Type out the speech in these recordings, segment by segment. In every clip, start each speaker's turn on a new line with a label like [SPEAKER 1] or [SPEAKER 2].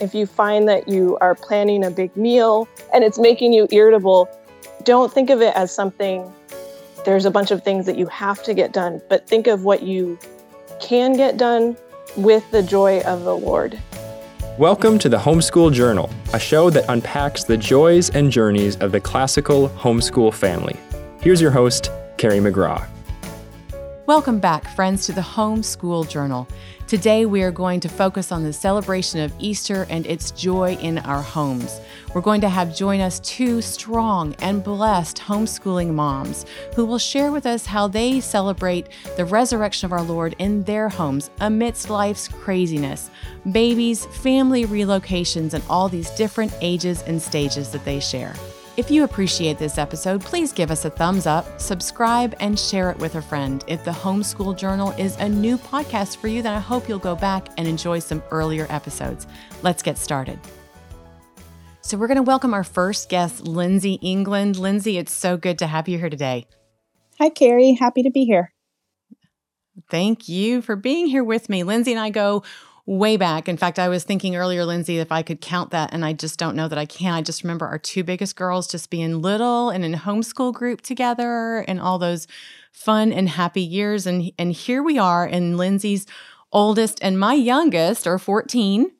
[SPEAKER 1] If you find that you are planning a big meal and it's making you irritable, don't think of it as something, there's a bunch of things that you have to get done, but think of what you can get done with the joy of the Lord.
[SPEAKER 2] Welcome to the Homeschool Journal, a show that unpacks the joys and journeys of the classical homeschool family. Here's your host, Carrie McGraw.
[SPEAKER 3] Welcome back, friends, to the Homeschool Journal. Today, we are going to focus on the celebration of Easter and its joy in our homes. We're going to have join us two strong and blessed homeschooling moms who will share with us how they celebrate the resurrection of our Lord in their homes amidst life's craziness, babies, family relocations, and all these different ages and stages that they share. If you appreciate this episode, please give us a thumbs up, subscribe, and share it with a friend. If the Homeschool Journal is a new podcast for you, then I hope you'll go back and enjoy some earlier episodes. Let's get started. So, we're going to welcome our first guest, Lindsey England. Lindsey, it's so good to have you here today.
[SPEAKER 4] Hi, Carrie. Happy to be here.
[SPEAKER 3] Thank you for being here with me. Lindsey and I go way back. In fact, I was thinking earlier, Lindsey, if I could count that, and I just don't know that I can. I just remember our two biggest girls just being little and in homeschool group together and all those fun and happy years. And and here we are, and Lindsey's oldest and my youngest are 14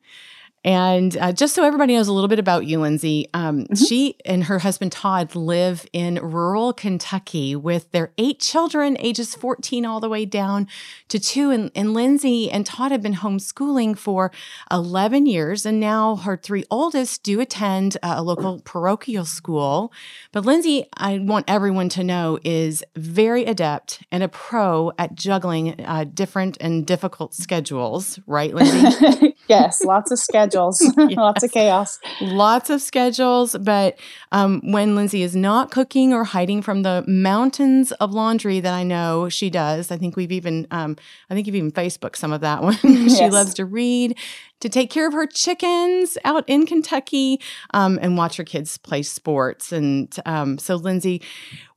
[SPEAKER 3] and uh, just so everybody knows a little bit about you, Lindsey, um, mm-hmm. she and her husband Todd live in rural Kentucky with their eight children, ages 14 all the way down to two. And, and Lindsey and Todd have been homeschooling for 11 years. And now her three oldest do attend uh, a local parochial school. But Lindsey, I want everyone to know, is very adept and a pro at juggling uh, different and difficult schedules, right, Lindsey?
[SPEAKER 4] yes, lots of schedules schedules, yes. lots of chaos.
[SPEAKER 3] Lots of schedules. But um, when Lindsey is not cooking or hiding from the mountains of laundry that I know she does, I think we've even, um, I think you've even Facebook some of that one. she yes. loves to read to take care of her chickens out in Kentucky um, and watch her kids play sports. And um, so, Lindsey,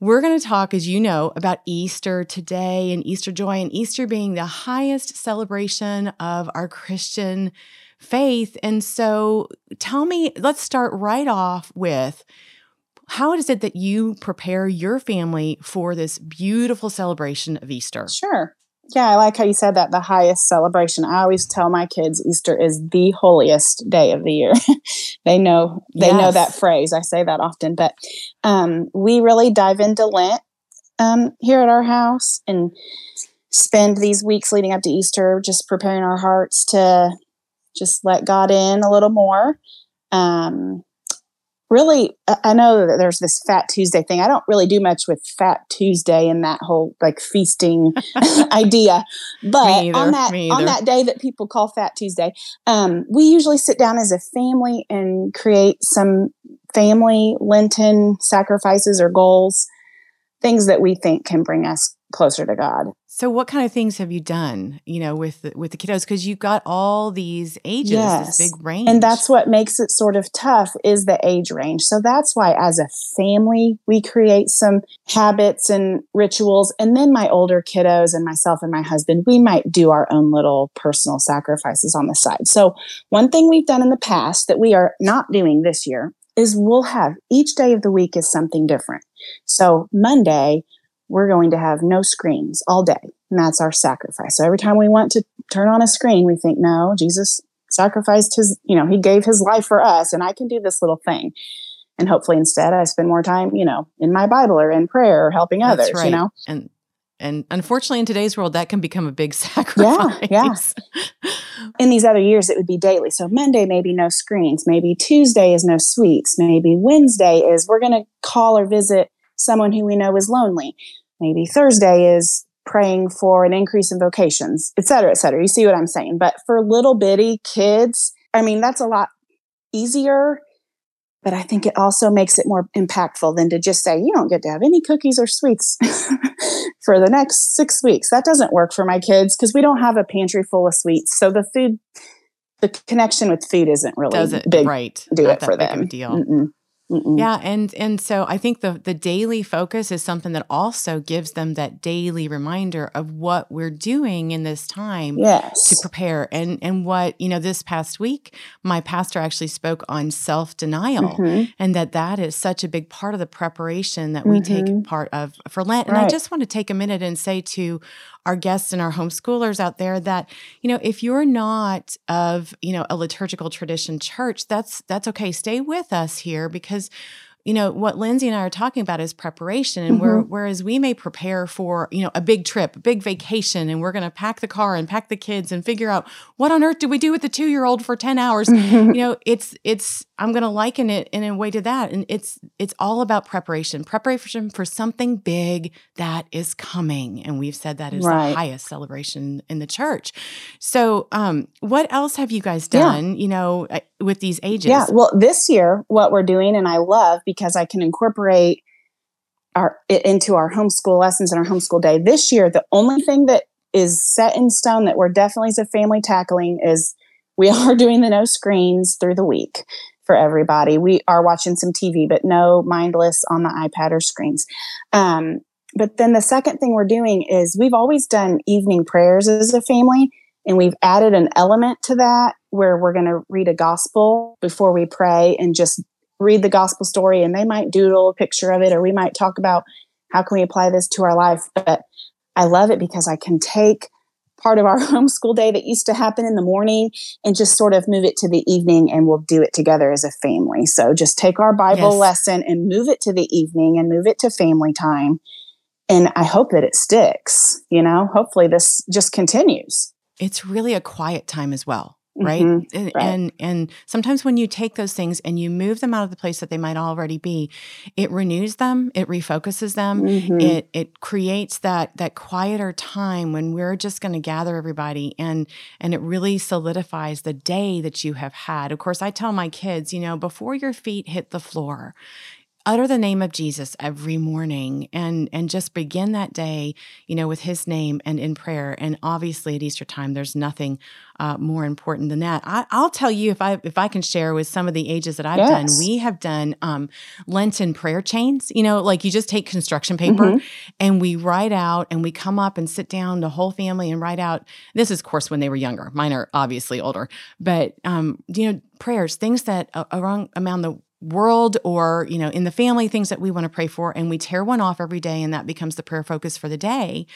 [SPEAKER 3] we're going to talk, as you know, about Easter today and Easter joy, and Easter being the highest celebration of our Christian faith. And so tell me, let's start right off with how is it that you prepare your family for this beautiful celebration of Easter?
[SPEAKER 4] Sure. Yeah, I like how you said that the highest celebration. I always tell my kids Easter is the holiest day of the year. they know they yes. know that phrase. I say that often, but um, we really dive into Lent um, here at our house and spend these weeks leading up to Easter just preparing our hearts to just let God in a little more. Um, really, I know that there's this Fat Tuesday thing. I don't really do much with Fat Tuesday and that whole like feasting idea, but on that on that day that people call Fat Tuesday, um, we usually sit down as a family and create some family Lenten sacrifices or goals, things that we think can bring us closer to God.
[SPEAKER 3] So, what kind of things have you done, you know, with the, with the kiddos? Because you've got all these ages, yes. this big range,
[SPEAKER 4] and that's what makes it sort of tough is the age range. So that's why, as a family, we create some habits and rituals, and then my older kiddos and myself and my husband, we might do our own little personal sacrifices on the side. So, one thing we've done in the past that we are not doing this year is we'll have each day of the week is something different. So Monday we're going to have no screens all day. And that's our sacrifice. So every time we want to turn on a screen, we think, no, Jesus sacrificed his, you know, he gave his life for us and I can do this little thing. And hopefully instead I spend more time, you know, in my Bible or in prayer or helping others, right. you know?
[SPEAKER 3] And and unfortunately in today's world that can become a big sacrifice.
[SPEAKER 4] Yeah, yeah. in these other years it would be daily. So Monday maybe no screens, maybe Tuesday is no sweets, maybe Wednesday is we're going to call or visit someone who we know is lonely maybe Thursday is praying for an increase in vocations, et cetera, et cetera. You see what I'm saying? But for little bitty kids, I mean, that's a lot easier. But I think it also makes it more impactful than to just say, you don't get to have any cookies or sweets for the next six weeks. That doesn't work for my kids because we don't have a pantry full of sweets. So the food, the connection with food isn't really Does it, big.
[SPEAKER 3] Right.
[SPEAKER 4] Do Not it for them.
[SPEAKER 3] deal. Mm-mm. Mm-mm. Yeah, and and so I think the the daily focus is something that also gives them that daily reminder of what we're doing in this time
[SPEAKER 4] yes.
[SPEAKER 3] to prepare. And and what, you know, this past week my pastor actually spoke on self-denial mm-hmm. and that that is such a big part of the preparation that we mm-hmm. take part of for Lent. And right. I just want to take a minute and say to our guests and our homeschoolers out there that you know if you're not of you know a liturgical tradition church that's that's okay. Stay with us here because you know what lindsey and i are talking about is preparation and mm-hmm. whereas we may prepare for you know a big trip a big vacation and we're going to pack the car and pack the kids and figure out what on earth do we do with the two year old for 10 hours you know it's it's i'm going to liken it in a way to that and it's it's all about preparation preparation for something big that is coming and we've said that is right. the highest celebration in the church so um what else have you guys done yeah. you know uh, with these ages
[SPEAKER 4] yeah well this year what we're doing and i love because I can incorporate our into our homeschool lessons and our homeschool day. This year, the only thing that is set in stone that we're definitely as a family tackling is we are doing the no screens through the week for everybody. We are watching some TV, but no mindless on the iPad or screens. Um, but then the second thing we're doing is we've always done evening prayers as a family, and we've added an element to that where we're going to read a gospel before we pray and just read the gospel story and they might doodle a picture of it or we might talk about how can we apply this to our life. But i love it because i can take part of our homeschool day that used to happen in the morning and just sort of move it to the evening and we'll do it together as a family. So just take our bible yes. lesson and move it to the evening and move it to family time. And i hope that it sticks you know? Hopefully this just continues.
[SPEAKER 3] It's really a quiet time as well right? Mm-hmm. And, right? and and sometimes when you take those things and you move them out of the place that they might already be it renews them it refocuses them mm-hmm. it it creates that that quieter time when we're just going to gather everybody and and it really solidifies the day that you have had of course i tell my kids you know before your feet hit the floor utter the name of Jesus every morning and and just begin that day, you know, with His name and in prayer. And obviously, at Easter time, there's nothing uh, more important than that. I, will tell you if I if I can share with some of the ages that I've yes. done. We have done um, Lenten prayer chains. You know, like you just take construction paper mm-hmm. and we write out and we come up and sit down the whole family and write out. This is, of course, when they were younger. Mine are obviously older, but um, you know, prayers, things that uh, around around the world or you know in the family things that we want to pray for and we tear one off every day and that becomes the prayer focus for the day.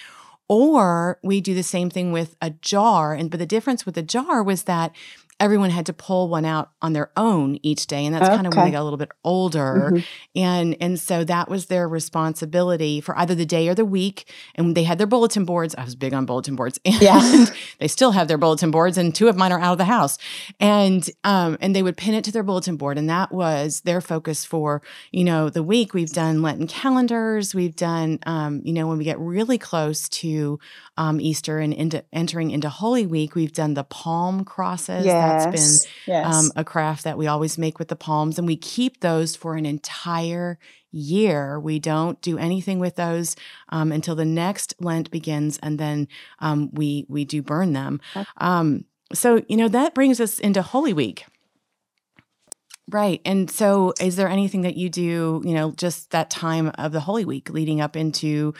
[SPEAKER 3] Or we do the same thing with a jar and but the difference with the jar was that everyone had to pull one out on their own each day and that's okay. kind of when they got a little bit older mm-hmm. and and so that was their responsibility for either the day or the week and they had their bulletin boards i was big on bulletin boards and yeah. they still have their bulletin boards and two of mine are out of the house and um and they would pin it to their bulletin board and that was their focus for you know the week we've done lenten calendars we've done um you know when we get really close to um easter and into entering into holy week we've done the palm crosses
[SPEAKER 4] yeah
[SPEAKER 3] that's been yes. um, a craft that we always make with the palms, and we keep those for an entire year. We don't do anything with those um, until the next Lent begins, and then um, we we do burn them. Um, so you know that brings us into Holy Week. Right. And so is there anything that you do, you know, just that time of the Holy Week leading up into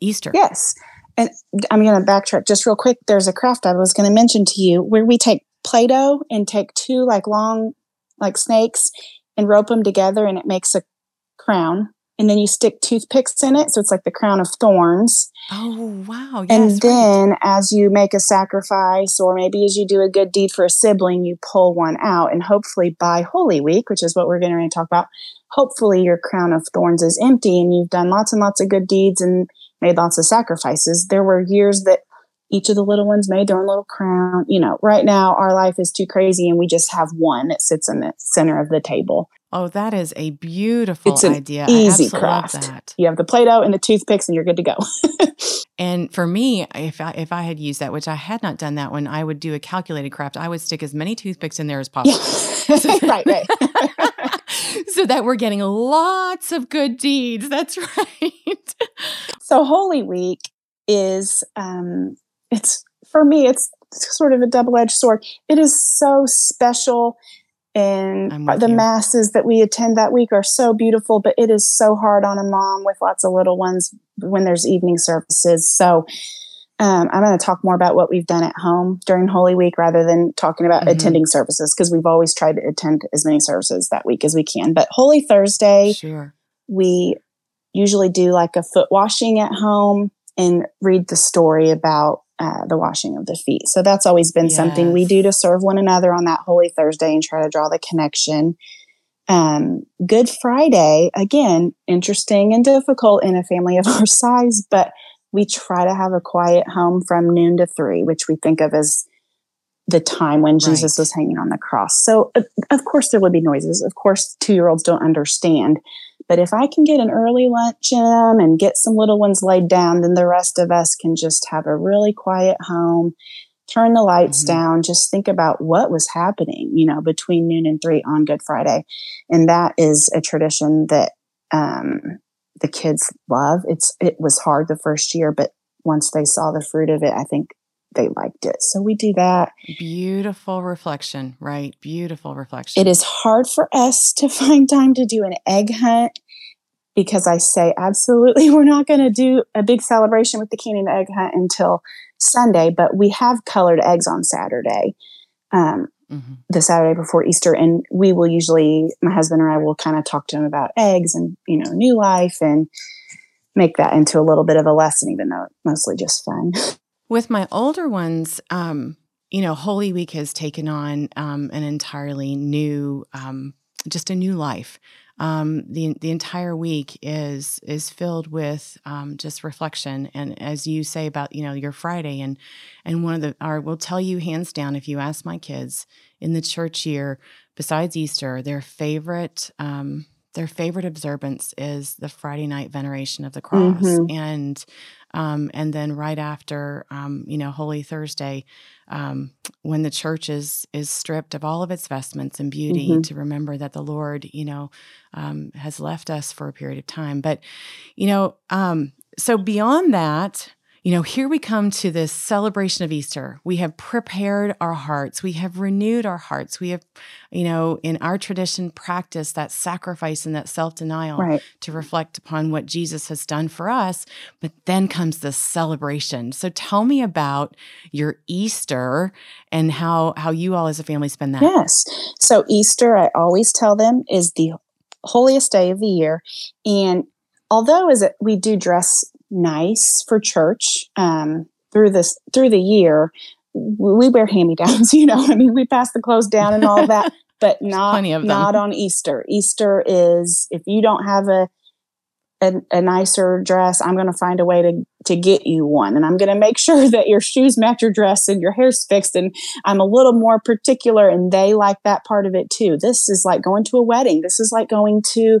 [SPEAKER 3] Easter?
[SPEAKER 4] Yes. And I'm going to backtrack just real quick. There's a craft I was going to mention to you where we take Play-Doh and take two like long like snakes and rope them together and it makes a crown. And then you stick toothpicks in it. So it's like the crown of thorns.
[SPEAKER 3] Oh, wow.
[SPEAKER 4] Yes, and then right. as you make a sacrifice, or maybe as you do a good deed for a sibling, you pull one out. And hopefully by Holy Week, which is what we're going to talk about, hopefully your crown of thorns is empty and you've done lots and lots of good deeds and made lots of sacrifices. There were years that each of the little ones made their own little crown. You know, right now our life is too crazy and we just have one that sits in the center of the table.
[SPEAKER 3] Oh, that is a beautiful
[SPEAKER 4] it's an
[SPEAKER 3] idea.
[SPEAKER 4] Easy craft. You have the Play-Doh and the toothpicks and you're good to go.
[SPEAKER 3] and for me, if I, if I had used that, which I had not done that when I would do a calculated craft, I would stick as many toothpicks in there as possible.
[SPEAKER 4] Yeah. right, right.
[SPEAKER 3] so that we're getting lots of good deeds. That's right.
[SPEAKER 4] so Holy Week is um, it's for me it's sort of a double-edged sword it is so special and the you. masses that we attend that week are so beautiful but it is so hard on a mom with lots of little ones when there's evening services so um, i'm going to talk more about what we've done at home during holy week rather than talking about mm-hmm. attending services because we've always tried to attend as many services that week as we can but holy thursday
[SPEAKER 3] sure.
[SPEAKER 4] we usually do like a foot washing at home and read the story about uh, the washing of the feet. So that's always been yes. something we do to serve one another on that Holy Thursday and try to draw the connection. Um, Good Friday, again, interesting and difficult in a family of our size, but we try to have a quiet home from noon to three, which we think of as the time when Jesus right. was hanging on the cross. So, of course, there would be noises. Of course, two year olds don't understand. But if I can get an early lunch in them and get some little ones laid down, then the rest of us can just have a really quiet home, turn the lights mm-hmm. down, just think about what was happening, you know, between noon and three on Good Friday. And that is a tradition that um, the kids love. It's it was hard the first year, but once they saw the fruit of it, I think they liked it. So we do that.
[SPEAKER 3] Beautiful reflection, right? Beautiful reflection.
[SPEAKER 4] It is hard for us to find time to do an egg hunt because I say absolutely we're not going to do a big celebration with the canning egg hunt until Sunday, but we have colored eggs on Saturday. Um, mm-hmm. the Saturday before Easter, and we will usually, my husband and I will kind of talk to him about eggs and you know new life and make that into a little bit of a lesson, even though it's mostly just fun.
[SPEAKER 3] With my older ones, um, you know, Holy Week has taken on um, an entirely new, um, just a new life. Um, the the entire week is is filled with um, just reflection, and as you say about you know your Friday, and and one of the our will tell you hands down if you ask my kids in the church year, besides Easter, their favorite um, their favorite observance is the Friday night veneration of the cross, mm-hmm. and um, and then right after, um, you know, Holy Thursday, um, when the church is is stripped of all of its vestments and beauty, mm-hmm. to remember that the Lord, you know, um, has left us for a period of time. But, you know, um, so beyond that, you know, here we come to this celebration of Easter. We have prepared our hearts. We have renewed our hearts. We have, you know, in our tradition, practiced that sacrifice and that self denial right. to reflect upon what Jesus has done for us. But then comes the celebration. So tell me about your Easter and how how you all as a family spend that.
[SPEAKER 4] Yes. So Easter, I always tell them, is the holiest day of the year, and although as it, we do dress nice for church um, through this through the year. We wear hand me downs, you know. I mean, we pass the clothes down and all that, but not not on Easter. Easter is if you don't have a a, a nicer dress, I'm going to find a way to to get you one, and I'm going to make sure that your shoes match your dress and your hair's fixed. And I'm a little more particular, and they like that part of it too. This is like going to a wedding. This is like going to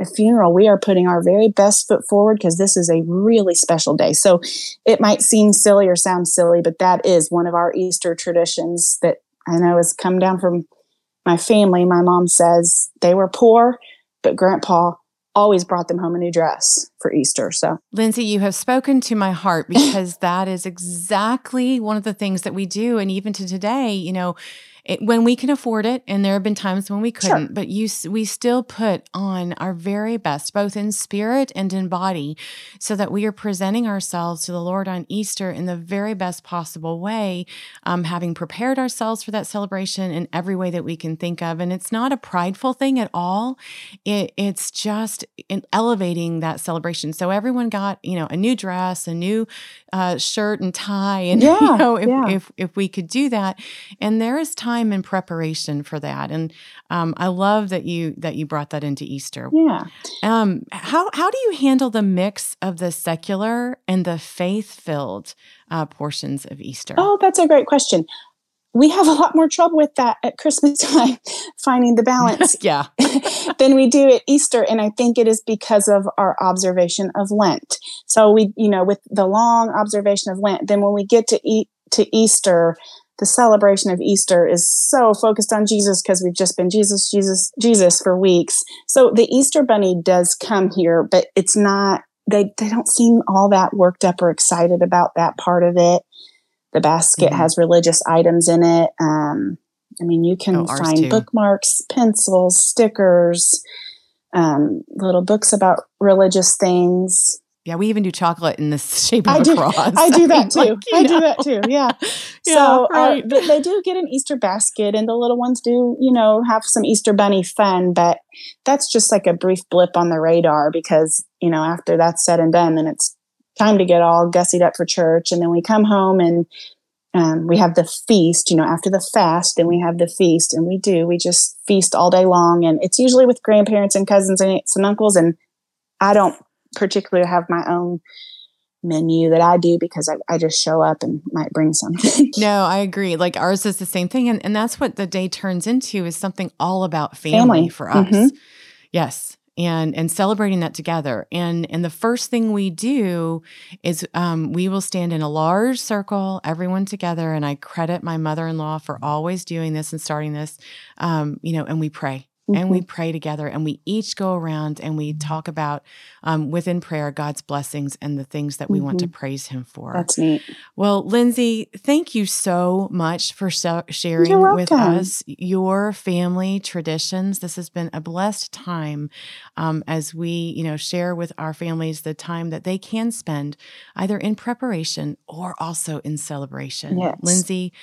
[SPEAKER 4] a funeral, we are putting our very best foot forward because this is a really special day. So it might seem silly or sound silly, but that is one of our Easter traditions that I know has come down from my family. My mom says they were poor, but grandpa always brought them home a new dress for Easter. So,
[SPEAKER 3] Lindsey, you have spoken to my heart because that is exactly one of the things that we do. And even to today, you know, it, when we can afford it, and there have been times when we couldn't, sure. but you we still put on our very best, both in spirit and in body, so that we are presenting ourselves to the Lord on Easter in the very best possible way, um, having prepared ourselves for that celebration in every way that we can think of. And it's not a prideful thing at all. It, it's just elevating that celebration. So everyone got you know a new dress, a new uh, shirt and tie, and yeah, you know if, yeah. if if we could do that, and there is time time in preparation for that, and um, I love that you that you brought that into Easter.
[SPEAKER 4] Yeah.
[SPEAKER 3] Um, how how do you handle the mix of the secular and the faith filled uh, portions of Easter?
[SPEAKER 4] Oh, that's a great question. We have a lot more trouble with that at Christmas time, finding the balance.
[SPEAKER 3] yeah.
[SPEAKER 4] than we do at Easter. And I think it is because of our observation of Lent. So we, you know, with the long observation of Lent, then when we get to eat to Easter, the celebration of Easter is so focused on Jesus because we've just been Jesus, Jesus, Jesus for weeks. So the Easter bunny does come here, but it's not, they, they don't seem all that worked up or excited about that part of it. The basket mm-hmm. has religious items in it. Um, I mean, you can oh, find too. bookmarks, pencils, stickers, um, little books about religious things.
[SPEAKER 3] Yeah, we even do chocolate in the shape of I a
[SPEAKER 4] do,
[SPEAKER 3] cross.
[SPEAKER 4] I do that too. like, I know. do that too. Yeah. yeah so, uh, right. uh, they do get an Easter basket, and the little ones do, you know, have some Easter bunny fun. But that's just like a brief blip on the radar because you know after that's said and done, then it's time to get all gussied up for church, and then we come home and um, we have the feast. You know, after the fast, then we have the feast, and we do. We just feast all day long, and it's usually with grandparents and cousins and aunts and uncles. And I don't particularly have my own menu that I do because I, I just show up and might bring something.
[SPEAKER 3] no, I agree. Like ours is the same thing. And, and that's what the day turns into is something all about family, family. for us. Mm-hmm. Yes. And, and celebrating that together. And, and the first thing we do is um, we will stand in a large circle, everyone together. And I credit my mother in law for always doing this and starting this, um, you know, and we pray Mm-hmm. and we mm-hmm. pray together and we each go around and we talk about um, within prayer God's blessings and the things that we mm-hmm. want to mm-hmm. praise Him for.
[SPEAKER 4] That's neat.
[SPEAKER 3] Well, Lindsey, thank you so much for so- sharing with us your family traditions. This has been a blessed time um, as we, you know, share with our families the time that they can spend either in preparation or also in celebration. Yes. Lindsey,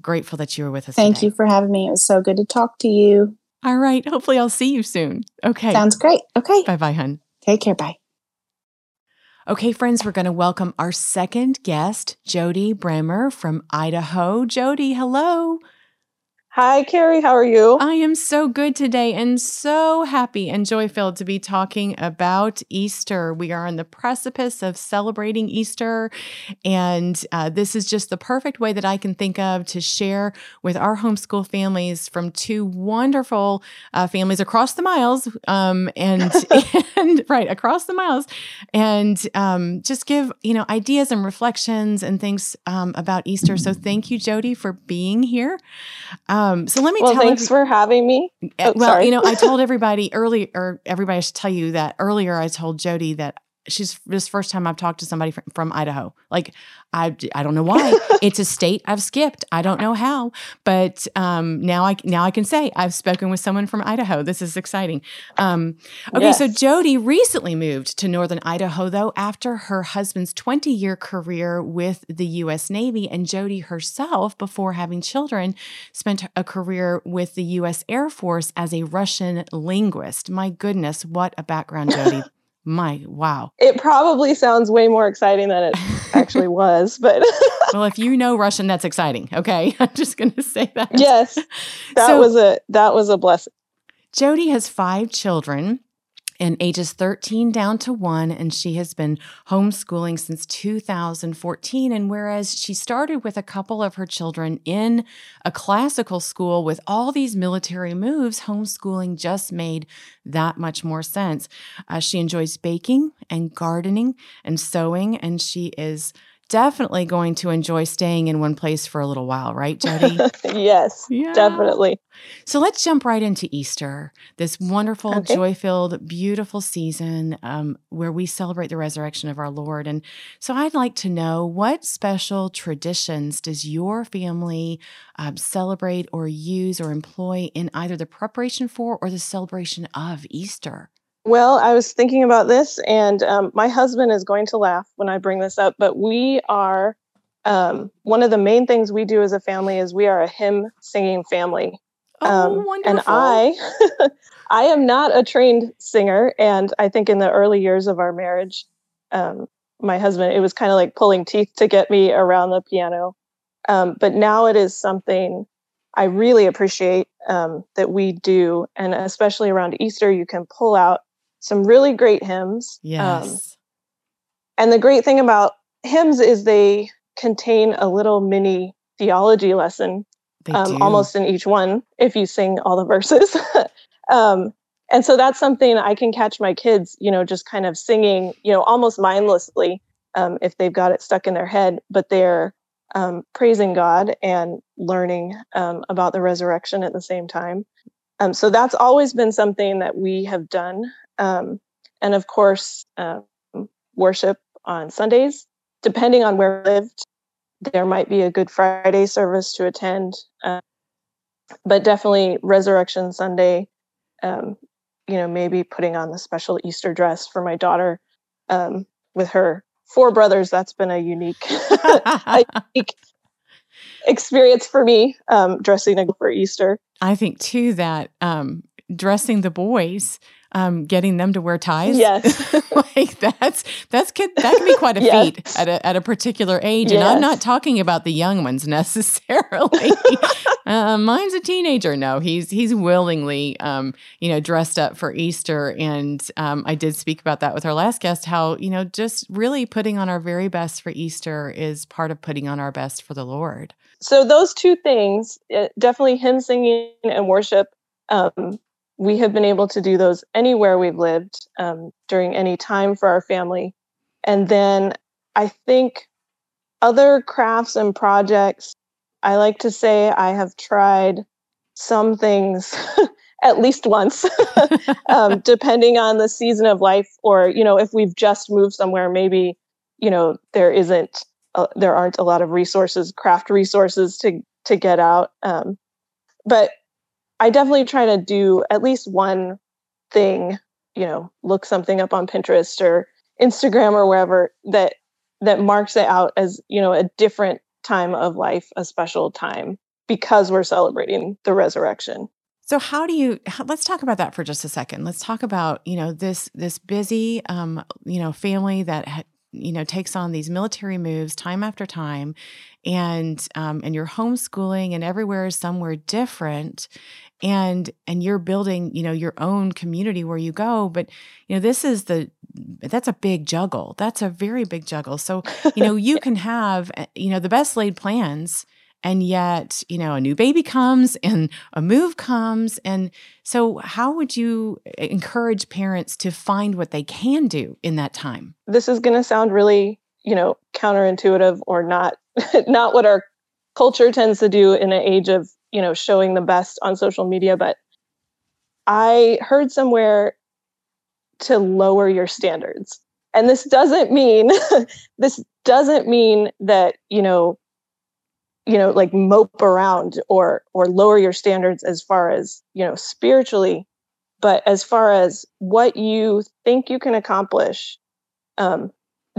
[SPEAKER 3] grateful that you were with us.
[SPEAKER 4] Thank
[SPEAKER 3] today.
[SPEAKER 4] you for having me. It was so good to talk to you.
[SPEAKER 3] All right. Hopefully, I'll see you soon. Okay.
[SPEAKER 4] Sounds great. Okay.
[SPEAKER 3] Bye bye, hun.
[SPEAKER 4] Take care. Bye.
[SPEAKER 3] Okay, friends, we're going to welcome our second guest, Jodi Bremer from Idaho. Jodi, hello.
[SPEAKER 1] Hi, Carrie. How are you?
[SPEAKER 3] I am so good today and so happy and joy filled to be talking about Easter. We are on the precipice of celebrating Easter, and uh, this is just the perfect way that I can think of to share with our homeschool families from two wonderful uh, families across the miles, um, and and right across the miles, and um, just give you know ideas and reflections and things um, about Easter. So thank you, Jodi, for being here. Um, so let me tell
[SPEAKER 1] well,
[SPEAKER 3] tell
[SPEAKER 1] thanks every- for having me.
[SPEAKER 3] Eh, oh, well, sorry. you know, I told everybody earlier, or everybody should tell you that earlier. I told Jodi that she's this first time I've talked to somebody from, from Idaho. Like I I don't know why. it's a state I've skipped. I don't know how, but um, now I now I can say I've spoken with someone from Idaho. This is exciting. Um, okay, yes. so Jodi recently moved to northern Idaho though after her husband's 20 year career with the U.S. Navy, and Jodi herself, before having children, spent a career with the U.S. Air Force as a Russian linguist. My goodness, what a background, Jodi. My wow.
[SPEAKER 1] It probably sounds way more exciting than it actually was, but
[SPEAKER 3] Well, if you know Russian, that's exciting. Okay. I'm just gonna say that.
[SPEAKER 1] Yes. That so, was a that was a blessing.
[SPEAKER 3] Jodi has five children and ages 13 down to one, and she has been homeschooling since 2014. And whereas she started with a couple of her children in a classical school with all these military moves, homeschooling just made that much more sense. Uh, she enjoys baking and gardening and sewing, and she is definitely going to enjoy staying in one place for a little while, right, Jodi?
[SPEAKER 1] yes, yeah. definitely.
[SPEAKER 3] So let's jump right into Easter, this wonderful, okay. joy filled, beautiful season um, where we celebrate the resurrection of our Lord. And so I'd like to know what special traditions does your family um, celebrate or use or employ in either the preparation for or the celebration of Easter?
[SPEAKER 1] Well, I was thinking about this, and um, my husband is going to laugh when I bring this up, but we are um, one of the main things we do as a family is we are a hymn singing family.
[SPEAKER 3] Oh, um, wonderful.
[SPEAKER 1] And I, I am not a trained singer, and I think in the early years of our marriage, um, my husband, it was kind of like pulling teeth to get me around the piano. Um, but now it is something I really appreciate um, that we do, and especially around Easter, you can pull out some really great hymns.
[SPEAKER 3] Um, yes. Um,
[SPEAKER 1] and the great thing about hymns is they contain a little mini theology lesson um, almost in each one if you sing all the verses. um, and so that's something I can catch my kids, you know, just kind of singing, you know, almost mindlessly um, if they've got it stuck in their head, but they're um, praising God and learning um, about the resurrection at the same time. Um, so that's always been something that we have done um, and of course, um, worship on Sundays. Depending on where we lived, there might be a Good Friday service to attend. Uh, but definitely Resurrection Sunday. Um, you know, maybe putting on the special Easter dress for my daughter um, with her four brothers. That's been a unique, a unique experience for me um, dressing for Easter.
[SPEAKER 3] I think too that um, dressing the boys um, getting them to wear ties.
[SPEAKER 1] Yes,
[SPEAKER 3] like that's that's that can be quite a yes. feat at a at a particular age. Yes. And I'm not talking about the young ones necessarily. uh, mine's a teenager. No, he's he's willingly um, you know dressed up for Easter, and um, I did speak about that with our last guest. How you know just really putting on our very best for Easter is part of putting on our best for the Lord.
[SPEAKER 1] So those two things, eh, definitely hymn singing and worship. Um, we have been able to do those anywhere we've lived um, during any time for our family. And then I think other crafts and projects, I like to say I have tried some things at least once, um, depending on the season of life, or you know, if we've just moved somewhere, maybe you know there isn't, uh, there aren't a lot of resources, craft resources to to get out. Um, but I definitely try to do at least one thing, you know, look something up on Pinterest or Instagram or wherever that that marks it out as, you know, a different time of life, a special time because we're celebrating the resurrection.
[SPEAKER 3] So how do you let's talk about that for just a second. Let's talk about, you know, this this busy um, you know, family that you know takes on these military moves time after time and um, and you're homeschooling and everywhere is somewhere different and and you're building you know your own community where you go but you know this is the that's a big juggle. That's a very big juggle. So you know you can have eh, you know the best laid plans and yet you know a new baby comes and a move comes and so how would you eh, encourage parents to find what they can do in that time?
[SPEAKER 1] This is going to sound really you know counterintuitive or not not what our culture tends to do in an age of you know showing the best on social media but i heard somewhere to lower your standards. And this doesn't mean this doesn't mean that you know you know like mope around or or lower your standards as far as you know spiritually but as far as what you think you can accomplish um,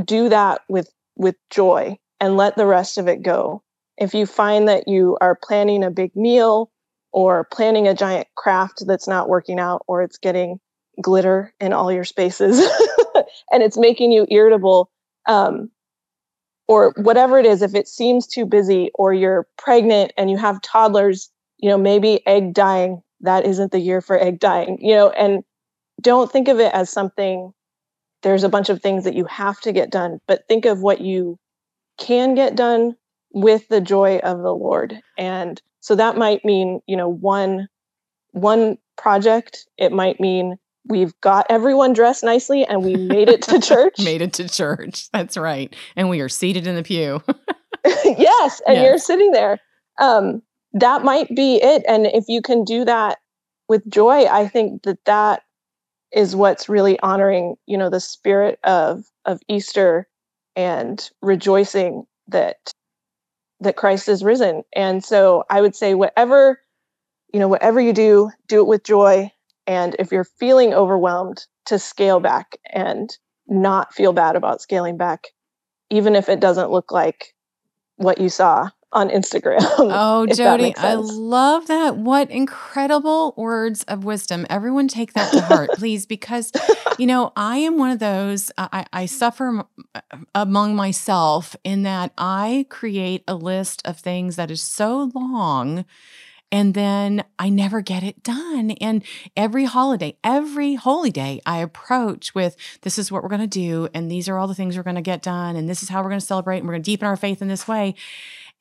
[SPEAKER 1] do that with with joy and let the rest of it go if you find that you are planning a big meal or planning a giant craft that's not working out or it's getting glitter in all your spaces and it's making you irritable um, or whatever it is if it seems too busy or you're pregnant and you have toddlers you know maybe egg dyeing that isn't the year for egg dyeing you know and don't think of it as something there's a bunch of things that you have to get done but think of what you can get done with the joy of the Lord. And so that might mean, you know, one one project, it might mean we've got everyone dressed nicely and we made it to church.
[SPEAKER 3] made it to church. That's right. And we are seated in the pew.
[SPEAKER 1] yes, and yes. you're sitting there. Um that might be it and if you can do that with joy, I think that that is what's really honoring, you know, the spirit of of Easter and rejoicing that that Christ is risen. And so I would say whatever you know whatever you do, do it with joy and if you're feeling overwhelmed to scale back and not feel bad about scaling back even if it doesn't look like what you saw on Instagram.
[SPEAKER 3] Oh, Jodi, I love that. What incredible words of wisdom. Everyone take that to heart, please, because, you know, I am one of those, I, I suffer uh, among myself in that I create a list of things that is so long and then I never get it done. And every holiday, every holy day, I approach with this is what we're going to do, and these are all the things we're going to get done, and this is how we're going to celebrate, and we're going to deepen our faith in this way.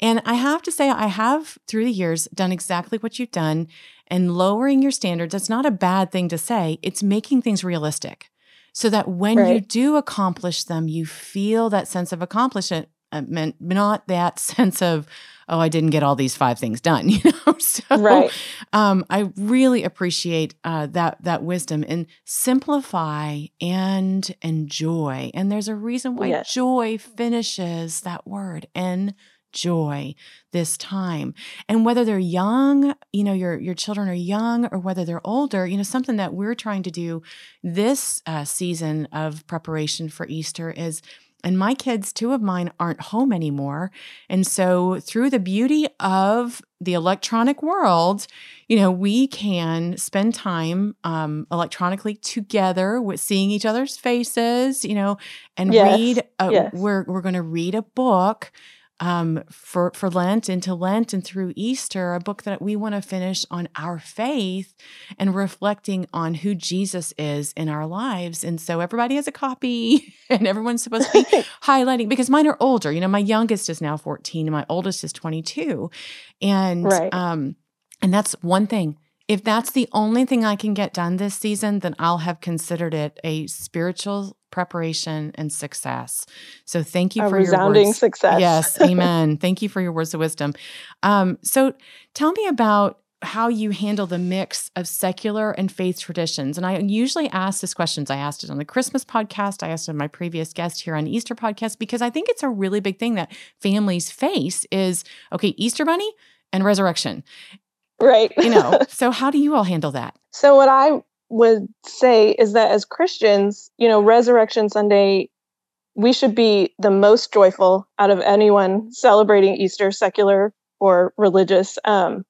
[SPEAKER 3] And I have to say, I have through the years done exactly what you've done. And lowering your standards, that's not a bad thing to say. It's making things realistic so that when right. you do accomplish them, you feel that sense of accomplishment, uh, not that sense of, oh, I didn't get all these five things done, you know? So right. um, I really appreciate uh, that that wisdom and simplify and enjoy. And there's a reason why yes. joy finishes that word. And joy this time. And whether they're young, you know, your your children are young or whether they're older, you know, something that we're trying to do this uh, season of preparation for Easter is and my kids, two of mine, aren't home anymore. And so, through the beauty of the electronic world, you know, we can spend time um, electronically together with seeing each other's faces, you know, and yes. read. A, yes. We're we're going to read a book um, for for Lent into Lent and through Easter, a book that we want to finish on our faith and reflecting on who Jesus is in our lives. And so everybody has a copy, and everyone's supposed to be highlighting because mine are older. You know, my youngest is now fourteen, and my oldest is twenty two, and right. um, and that's one thing if that's the only thing I can get done this season, then I'll have considered it a spiritual preparation and success. So thank you
[SPEAKER 1] a
[SPEAKER 3] for
[SPEAKER 1] resounding
[SPEAKER 3] your words.
[SPEAKER 1] success.
[SPEAKER 3] Yes, amen. thank you for your words of wisdom. Um, so tell me about how you handle the mix of secular and faith traditions. And I usually ask this questions. I asked it on the Christmas podcast. I asked it on my previous guest here on Easter podcast because I think it's a really big thing that families face is okay, Easter bunny and resurrection.
[SPEAKER 1] Right.
[SPEAKER 3] you know, so how do you all handle that?
[SPEAKER 1] So, what I would say is that as Christians, you know, Resurrection Sunday, we should be the most joyful out of anyone celebrating Easter, secular or religious. Um,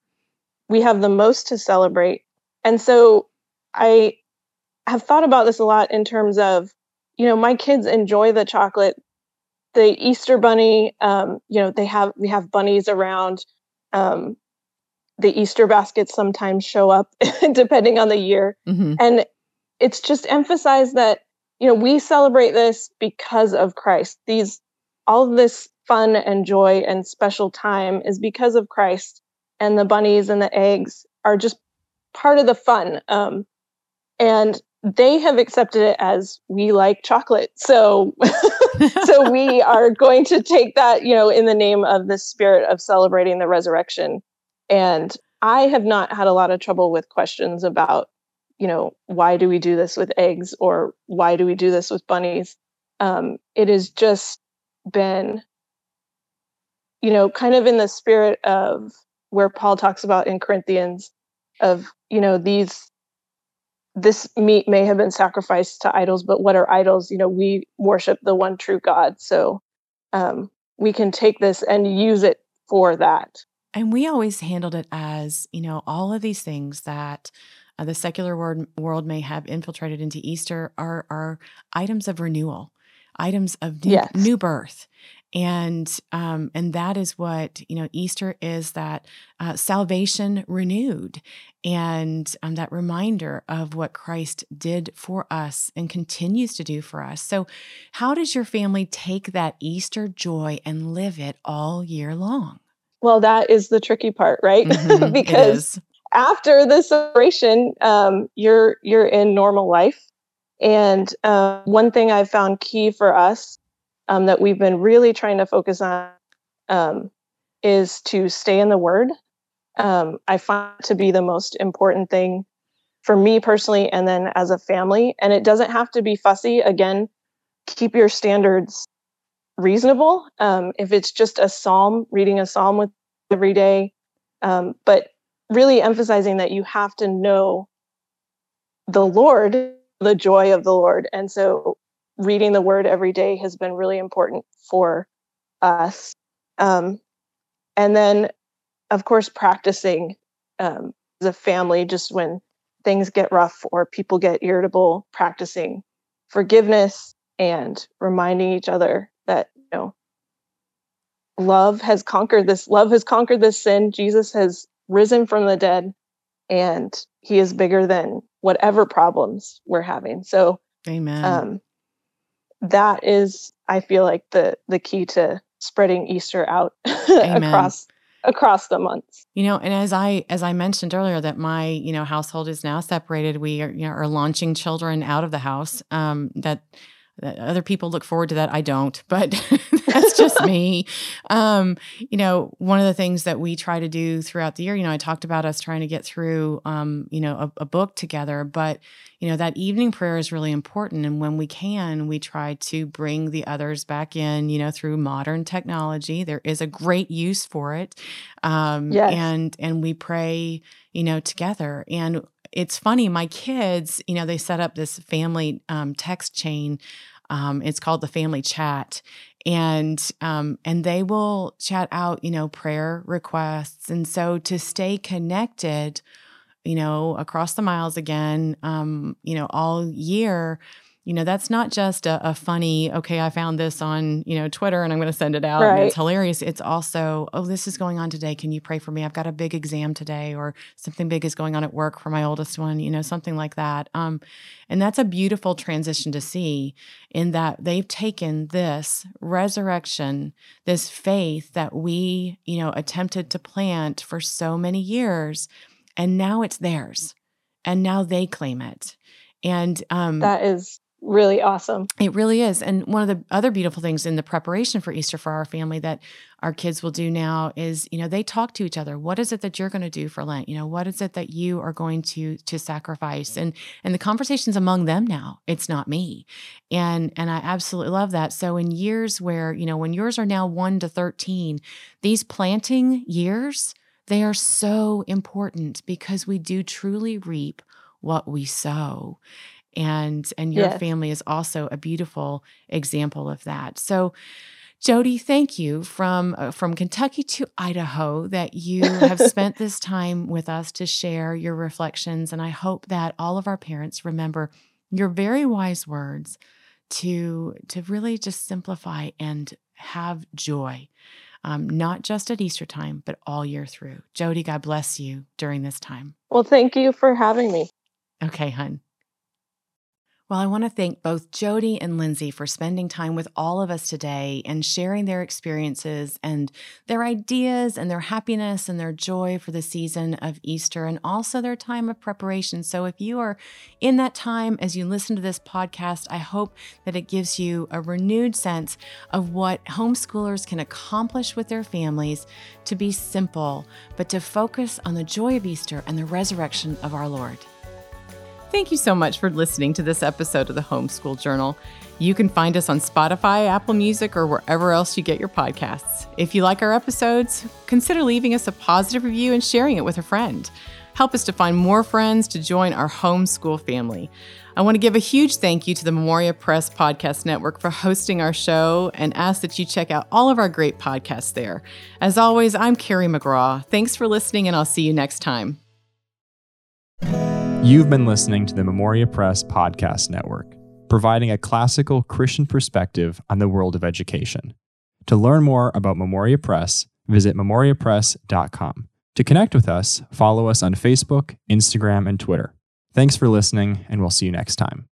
[SPEAKER 1] we have the most to celebrate. And so I have thought about this a lot in terms of, you know, my kids enjoy the chocolate. The Easter bunny, um, you know, they have we have bunnies around. Um, the Easter baskets sometimes show up depending on the year. Mm-hmm. And it's just emphasized that, you know, we celebrate this because of Christ. These, all of this fun and joy and special time is because of Christ. And the bunnies and the eggs are just part of the fun. Um, and they have accepted it as we like chocolate. So, so we are going to take that, you know, in the name of the spirit of celebrating the resurrection and I have not had a lot of trouble with questions about, you know, why do we do this with eggs or why do we do this with bunnies? Um, it has just been, you know, kind of in the spirit of where Paul talks about in Corinthians of, you know, these, this meat may have been sacrificed to idols, but what are idols? You know, we worship the one true God. So um, we can take this and use it for that.
[SPEAKER 3] And we always handled it as, you know, all of these things that uh, the secular world, world may have infiltrated into Easter are, are items of renewal, items of new, yes. new birth. And um, and that is what you know. Easter is that uh, salvation renewed, and um, that reminder of what Christ did for us and continues to do for us. So, how does your family take that Easter joy and live it all year long?
[SPEAKER 1] Well, that is the tricky part, right? Mm-hmm, because after the separation, um, you're you're in normal life. And uh, one thing I've found key for us um, that we've been really trying to focus on um, is to stay in the Word. Um, I find to be the most important thing for me personally, and then as a family. And it doesn't have to be fussy. Again, keep your standards reasonable. Um, if it's just a psalm, reading a psalm with every day, um, but really emphasizing that you have to know the Lord, the joy of the Lord, and so reading the Word every day has been really important for us. Um, and then, of course, practicing um, as a family, just when things get rough or people get irritable, practicing forgiveness and reminding each other that you know love has conquered this love has conquered this sin. Jesus has risen from the dead and he is bigger than whatever problems we're having. So
[SPEAKER 3] amen. um,
[SPEAKER 1] that is i feel like the the key to spreading easter out across across the months.
[SPEAKER 3] You know and as i as i mentioned earlier that my you know household is now separated we are you know are launching children out of the house um that, that other people look forward to that. I don't but that's just me. Um, you know, one of the things that we try to do throughout the year, you know, I talked about us trying to get through, um, you know, a, a book together, but you know that evening prayer is really important. And when we can we try to bring the others back in you know through modern technology. There is a great use for it. Um, yes. and and we pray you know together. And it's funny my kids you know they set up this family um, text chain um, it's called the family chat and um, and they will chat out you know prayer requests and so to stay connected you know, across the miles again, um, you know, all year, you know, that's not just a, a, funny, okay, I found this on, you know, Twitter and I'm going to send it out right. and it's hilarious. It's also, oh, this is going on today. Can you pray for me? I've got a big exam today or something big is going on at work for my oldest one, you know, something like that. Um, and that's a beautiful transition to see in that they've taken this resurrection, this faith that we, you know, attempted to plant for so many years and now it's theirs and now they claim it and um,
[SPEAKER 1] that is really awesome.
[SPEAKER 3] It really is and one of the other beautiful things in the preparation for easter for our family that our kids will do now is you know they talk to each other. What is it that you're going to do for lent? You know what is it that you are going to to sacrifice? And and the conversations among them now. It's not me. And and i absolutely love that. So in years where you know when yours are now 1 to 13 these planting years they are so important because we do truly reap what we sow. And and your yes. family is also a beautiful example of that. So Jodi, thank you from uh, from Kentucky to Idaho that you have spent this time with us to share your reflections and I hope that all of our parents remember your very wise words to to really just simplify and have joy um, not just at Easter time, but all year through. Jodi, God bless you during this time.
[SPEAKER 1] Well, thank you for having me.
[SPEAKER 3] Okay, hun. Well, I want to thank both Jodi and Lindsey for spending time with all of us today and sharing their experiences and their ideas and their happiness and their joy for the season of Easter and also their time of preparation. So, if you are in that time as you listen to this podcast, I hope that it gives you a renewed sense of what homeschoolers can accomplish with their families to be simple, but to focus on the joy of Easter and the resurrection of our Lord. Thank you so much for listening to this episode of the Homeschool Journal. You can find us on Spotify, Apple Music, or wherever else you get your podcasts. If you like our episodes, consider leaving us a positive review and sharing it with a friend. Help us to find more friends to join our homeschool family. I want to give a huge thank you to the Memoria Press Podcast Network for hosting our show and ask that you check out all of our great podcasts there. As always, I'm Carrie McGraw. Thanks for listening, and I'll see you next time.
[SPEAKER 2] You've been listening to the Memoria Press Podcast Network, providing a classical Christian perspective on the world of education. To learn more about Memoria Press, visit memoriapress.com. To connect with us, follow us on Facebook, Instagram, and Twitter. Thanks for listening, and we'll see you next time.